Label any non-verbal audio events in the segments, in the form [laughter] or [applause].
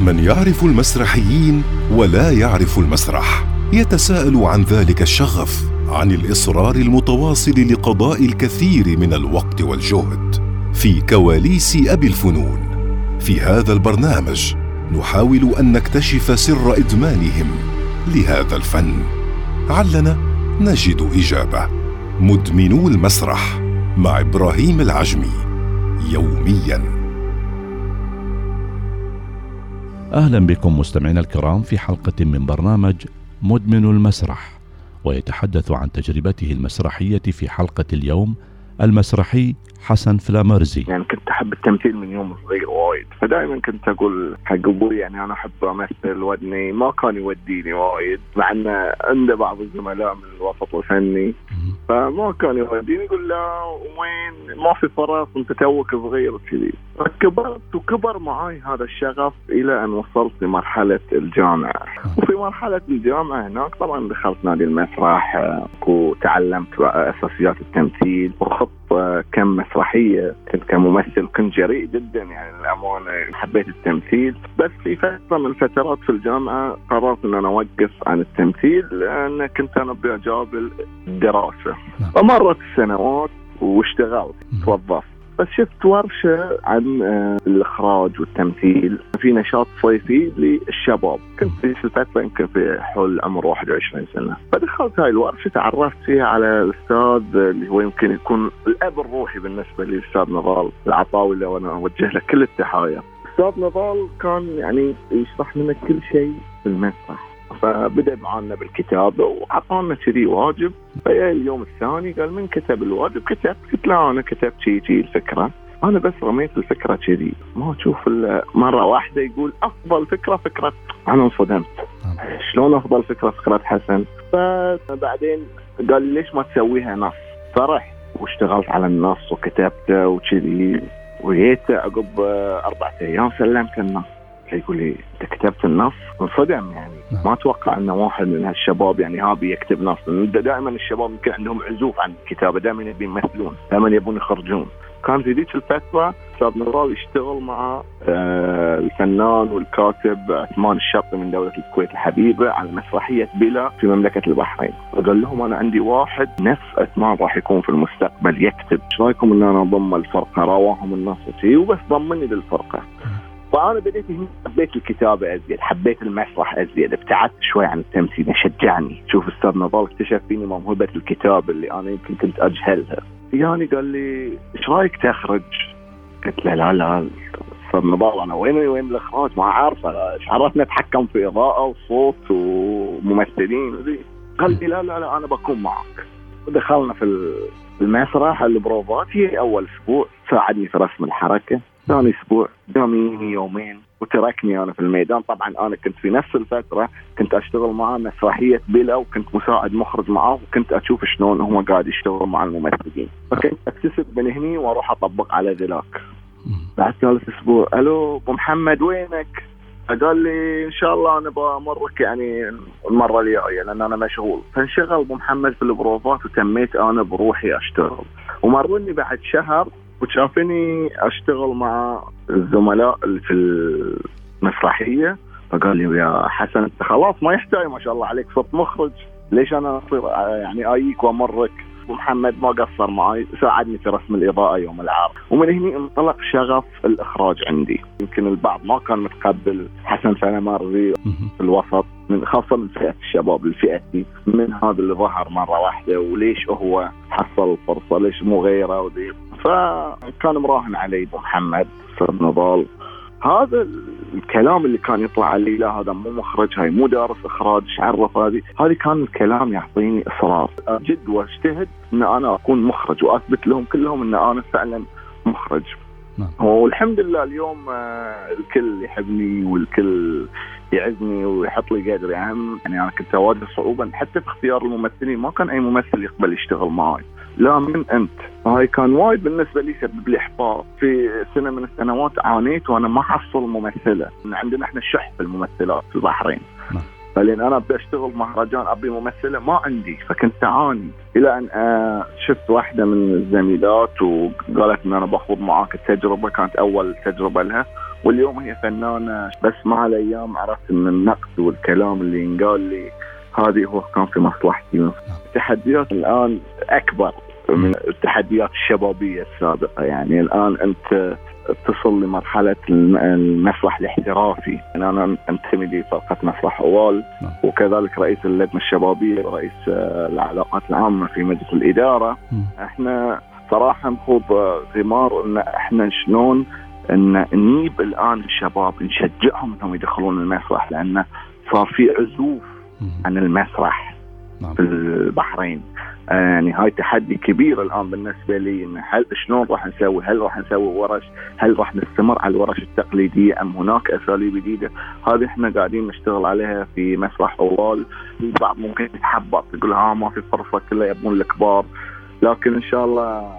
من يعرف المسرحيين ولا يعرف المسرح. يتساءل عن ذلك الشغف عن الإصرار المتواصل لقضاء الكثير من الوقت والجهد. في كواليس أبي الفنون. في هذا البرنامج نحاول أن نكتشف سر إدمانهم لهذا الفن. علنا نجد إجابة. مدمنو المسرح مع إبراهيم العجمي يوميا. أهلا بكم مستمعينا الكرام في حلقة من برنامج مدمن المسرح ويتحدث عن تجربته المسرحية في حلقة اليوم المسرحي حسن فلامرزي. يعني كنت أحب التمثيل من يوم صغير وايد. فدائما كنت أقول حق أبوي يعني أنا أحب أمثل ودني. ما كان يوديني وايد مع إنه عنده بعض الزملاء من الوسط الفني. فما كان يوديني يقول لا وين؟ ما في فرص انت توك صغير وكذي. كبرت وكبر معاي هذا الشغف إلى أن وصلت لمرحلة الجامعة. وفي مرحلة الجامعة هناك طبعا دخلت نادي المسرح وتعلمت أساسيات التمثيل. وخط كم مسرحية كنت كممثل كنت جريء جدا يعني للأمانة حبيت التمثيل. بس في فترة من الفترات في الجامعة قررت إن أنا أوقف عن التمثيل لأن كنت أنا بجاب الدراسة. فمرت السنوات واشتغلت توظفت. بس شفت ورشة عن آه، الإخراج والتمثيل. في نشاط صيفي للشباب. كنت في الفترة يمكن في حول عمر 21 سنة. فدخلت هاي الورشة تعرفت فيها على الأستاذ اللي هو يمكن يكون الأب الروحي بالنسبة لي الأستاذ نضال العطاوله وأنا أوجه له كل التحايا. أستاذ نضال كان يعني يشرح لنا كل شيء في المسرح. فبدأ معنا بالكتابه وعطانا كذي واجب. فيا اليوم الثاني قال من كتب الواجب؟ كتبت قلت لا أنا كتبت شيء الفكرة. أنا بس رميت الفكرة كذي. ما أشوف مرة واحدة يقول أفضل فكرة فكرة. أنا انصدمت. شلون أفضل فكرة فكرة حسن؟ فبعدين قال لي ليش ما تسويها نص؟ فرحت واشتغلت على النص وكتبته وكذي. وجيت عقب أربعة أيام سلمت النص. يقول لي أنت كتبت النص؟ انصدم يعني. نعم. ما أتوقع أن واحد من هالشباب يعني هابي يكتب نص. دائما الشباب يمكن عندهم عزوف عن الكتابة دائما يبون يمثلون دائما يبون يخرجون. كان في ذيك الفترة أستاذ نضال يشتغل مع آه الفنان والكاتب عثمان الشرقي من دولة الكويت الحبيبه على مسرحية بلا في مملكة البحرين. فقال لهم أنا عندي واحد نفس عثمان راح يكون في المستقبل يكتب. إيش رأيكم إن أنا أضم الفرقة؟ رواهم النص وبس ضمني للفرقة. فأنا بديت هنا حبيت الكتابة أزيد، حبيت المسرح أزيد، ابتعدت شوي عن التمثيل شجعني، شوف أستاذ نضال اكتشف فيني موهبه الكتابة اللي أنا يمكن كنت أجهلها. يعني قال لي إيش رأيك تخرج؟ قلت له لا لا أستاذ نضال أنا وين وين الإخراج ما عارفة إيش عرفنا اتحكم في إضاءة وصوت وممثلين. قال لي لا لا لا أنا بكون معك. ودخلنا في المسرح البروفات هي أول أسبوع ساعدني في رسم الحركة ثاني أسبوع داميني يومين وتركني أنا في الميدان. طبعا أنا كنت في نفس الفترة كنت أشتغل معاه مسرحية بلا وكنت مساعد مخرج معاه وكنت أشوف شلون هم قاعد يشتغل مع الممثلين. فكنت أكتسب من هني وأروح أطبق على ذلاك. بعد ثالث أسبوع ألو أبو محمد وينك؟ قال لي إن شاء الله أنا بمرك يعني المرة الجاية لأن أنا مشغول. فانشغل أبو محمد في البروفات وتميت أنا بروحي أشتغل. ومرني بعد شهر وشافني أشتغل مع الزملاء اللي في المسرحية فقال لي يا حسن أنت خلاص ما يحتاج ما شاء الله عليك صرت مخرج ليش أنا أصير يعني اجيك وأمرك؟ ومحمد ما قصر معي ساعدني في رسم الإضاءة يوم العرض. ومن هنا انطلق شغف الإخراج عندي. يمكن البعض ما كان متقبل حسن فنمارزي في الوسط من خاصة من فئة الشباب الفئتي من هذا اللي ظهر مرة واحدة وليش هو حصل الفرصة ليش مو غيره ودي فكان مراهن علي ابو محمد أستاذ نضال. هذا الكلام اللي كان يطلع علي لا هذا مو مخرج هاي مو دارس إخراج إيش عرف هذه هذه كان الكلام يعطيني إصرار. أجد وأجتهد إن أنا أكون مخرج وأثبت لهم كلهم إن أنا فعلا مخرج. نعم. والحمد لله اليوم آه، الكل يحبني والكل يعزني ويحط لي قدر يعني, يعني أنا كنت أواجه صعوبه حتى في اختيار الممثلين. ما كان أي ممثل يقبل يشتغل معي لا من أنت. هاي كان وايد بالنسبة لي سبب لي احباط في سنة من السنوات عانيت وأنا ما حصل ممثلة. عندنا إحنا شح في الممثلات في البحرين. نعم. فلين أنا ابي أشتغل مهرجان أبي ممثلة ما عندي فكنت أعاني. إلى أن آه، شفت واحدة من الزميلات وقالت إن أنا بخوض معاك التجربة كانت أول تجربة لها. واليوم هي فنانة بس مع الأيام عرفت إن النقد والكلام اللي ينقال لي هذه هو كان في مصلحتي. التحديات الآن أكبر. من التحديات الشبابية السابقة. يعني الآن أنت تصل لمرحلة المسرح الاحترافي. يعني أنا أنتمي لفرقة مسرح أوال نعم. وكذلك رئيس اللجنة الشبابية ورئيس آه، العلاقات العامة في مجلس الإدارة. إحنا صراحة نخوض غمار إن إحنا شلون إن نجيب الآن الشباب نشجعهم إنهم يدخلون المسرح لأنه صار في عزوف عن المسرح نعم. في البحرين. يعني هاي تحدي كبير الآن بالنسبة لي إن هل شلون راح نسوي؟ هل راح نسوي ورش؟ هل راح نستمر على الورش التقليدية أم هناك أساليب جديدة؟ هذه إحنا قاعدين نشتغل عليها في مسرح أوال، البعض ممكن يتحبط يقول ها ما في فرصة كلها يبون الكبار، لكن إن شاء الله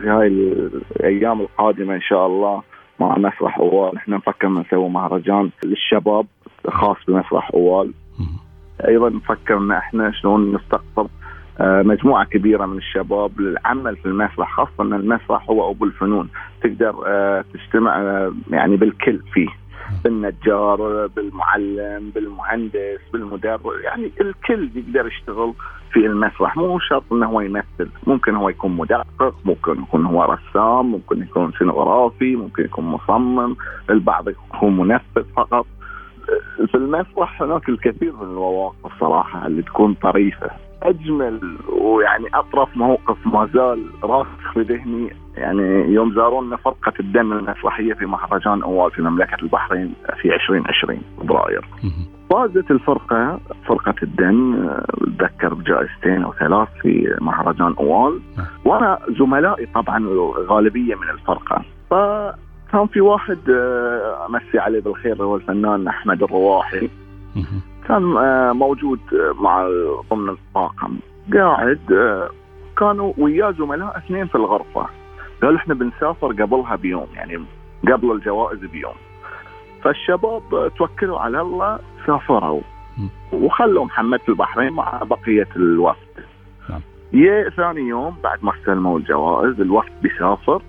في هاي الأيام القادمة إن شاء الله مع مسرح أوال إحنا نفكر نسوي مهرجان للشباب خاص بمسرح أوال أيضا نفكر إن إحنا شلون نستقطب آه، مجموعة كبيرة من الشباب للعمل في المسرح خاصة أن المسرح هو أبو الفنون. تقدر آه، تجتمع آه، يعني بالكل فيه. بالنجار بالمعلم بالمهندس بالمدرب يعني الكل يقدر يشتغل في المسرح. مو شرط إنه هو يمثل. ممكن هو يكون مدقق ممكن يكون هو رسام ممكن يكون سينوغرافي ممكن يكون مصمم. البعض يكون منفذ فقط. في المسرح هناك الكثير من المواقف صراحة اللي تكون طريفة. أجمل ويعني أطرف موقف ما زال راسخ في ذهني يعني يوم زارونا فرقة الدم المسرحية في مهرجان أوال في مملكة البحرين في 2020 فبراير. فازت الفرقة فرقة الدم أتذكر بجائزتين أو ثلاث في مهرجان أوال. وأنا زملائي طبعا غالبية من الفرقة. ف كان في واحد آه، أمسي عليه بالخير هو الفنان أحمد الرواحي. كان آه، موجود آه، مع ضمن الطاقم. قاعد آه، كانوا وياه زملاء اثنين في الغرفة. قالوا إحنا بنسافر قبلها بيوم يعني قبل الجوائز بيوم. فالشباب توكلوا على الله سافروا. وخلوا محمد في البحرين مع بقية الوفد. نعم. يا ثاني يوم بعد ما استلموا الجوائز الوفد بيسافر.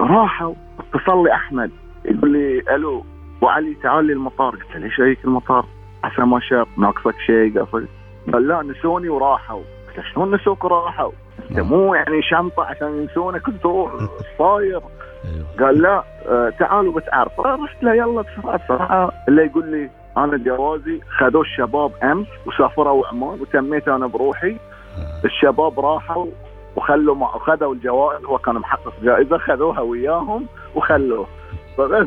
راحوا اتصل لي أحمد. يقول لي ألو وعلي تعال لي المطار قلت له ليش جايك المطار؟ عسى ما شاف ناقصك شيء قصد قال لا نسوني وراحوا. شلون نسوك وراحوا؟ انت مو يعني شنطة عشان ينسونك تروح صاير [laughs] أيوه. قال لا آه تعالوا بتعرف رحت له يلا بسرعة بسرعة. اللي يقول لي أنا جوازي خذوه الشباب أمس وسافروا عمان وتميت أنا بروحي؟ آه. الشباب راحوا وخلوا خذوا الجوائز هو كان محقق جائزة خذوها وياهم وخلوه. فبس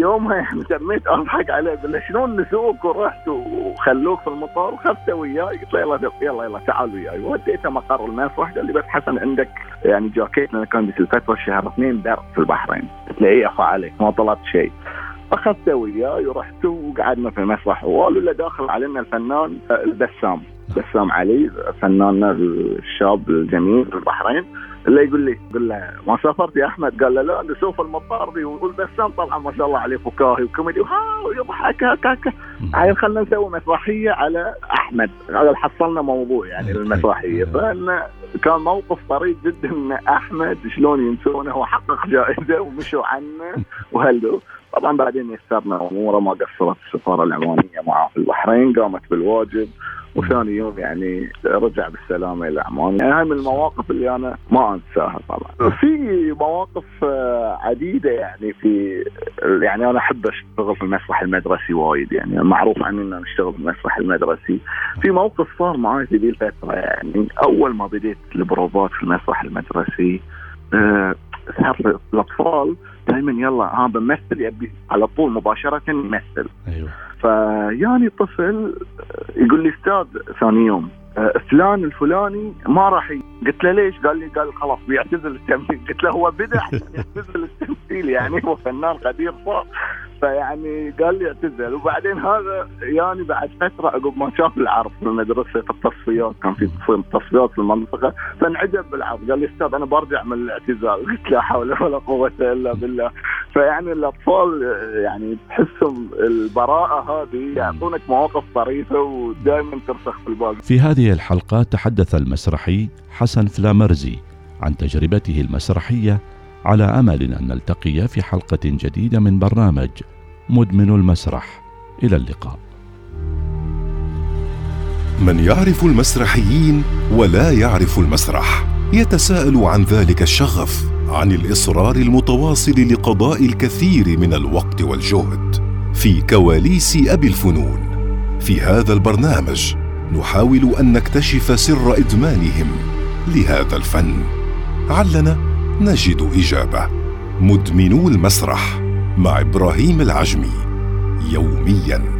يومها [laughs] يعني تميت أضحك عليه قلت شلون نسوق ورحت وخلوك في المطار وخذته وياي؟ قلت له يلا يلا يلا تعال وياي. وديته مقر المسرح قال لي بس حسن عندك يعني جاكيت لأن كان بس الفترة شهر اثنين برد في البحرين. قلت له اي أخو عليك ما طلبت شيء. اخذته وياي ورحت وقعدنا في المسرح. وقالوا له داخل علينا الفنان البسام. بسام علي فناننا الشاب الجميل في البحرين. اللي يقول لي يقول له ما سافرت يا أحمد؟ قال له لا نشوف المطار دي ويقول بسام طبعا ما شاء الله عليه فكاهي وكوميدي. ويضحك هكا هاي خلينا نسوي مسرحية على أحمد. هذا حصلنا موضوع يعني المسرحيه فإن كان موقف طريف جدا إن أحمد شلون ينسونه هو حقق جائزة ومشوا عنه وهلو. طبعا بعدين يسرنا أموره ما قصرت السفارة العمانيه معه في البحرين قامت بالواجب. وثاني يوم يعني رجع بالسلامة إلى عمان. يعني هاي من المواقف اللي أنا ما أنساها طبعا. في مواقف آه، عديدة يعني في يعني أنا أحب أشتغل في المسرح المدرسي وايد. يعني معروف عني ان أشتغل في المسرح المدرسي. في موقف صار معي في ذي الفترة يعني أول ما بديت البروفات في المسرح المدرسي أه الأطفال دائما يلا ها بمثل يبي على طول مباشرة يمثل. أيوه. فياني طفل يقول لي أستاذ ثاني يوم آه، فلان الفلاني ما راح قلت له ليش؟ قال لي قال خلاص بيعتزل التمثيل. قلت له هو بدأ يعتزل التمثيل يعني هو فنان قدير صار فيعني قال لي اعتزل. وبعدين هذا يعني بعد فترة عقب ما شاف العرض في المدرسة في التصفيات كان في تصفيات في المنطقة فانعجب بالعرض قال لي أستاذ أنا برجع من الاعتزال. قلت لا حول ولا قوة إلا بالله. فيعني الأطفال يعني تحسهم البراءة هذه يعطونك مواقف طريفة ودائما ترسخ في البال. في هذه الحلقة تحدث المسرحي حسن فلامرزي عن تجربته المسرحية على أمل أن نلتقي في حلقة جديدة من برنامج مدمن المسرح. إلى اللقاء. من يعرف المسرحيين ولا يعرف المسرح يتساءل عن ذلك الشغف. عن الإصرار المتواصل لقضاء الكثير من الوقت والجهد في كواليس أبي الفنون. في هذا البرنامج نحاول أن نكتشف سر إدمانهم لهذا الفن. علنا نجد إجابة. مدمنو المسرح مع إبراهيم العجمي. يوميا.